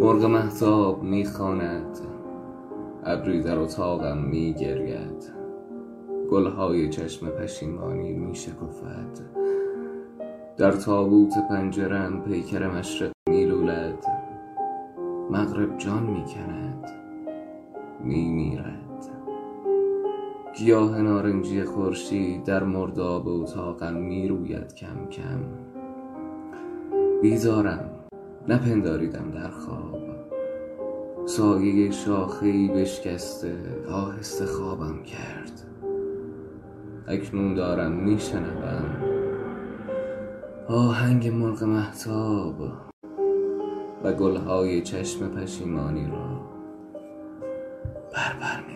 مرغ محتاب می‌خواند. ابری در اتاقم میگرید. گلهای چشم پشیمانی میشکفد. در تابوت پنجرم پیکر مشرق میلولد. مغرب جان می‌کند. میمیرد. گیاه نارنجی خورشید در مرداب اتاقم می‌روید کم کم. بیدارم نپنداریدم در خواب. سایه شاخهای بشکسته آهسته خوابم کرد. اکنون دارم میشنوم. آهنگ مرغ محتاب و گلهای چشم پشیمانی را بر بر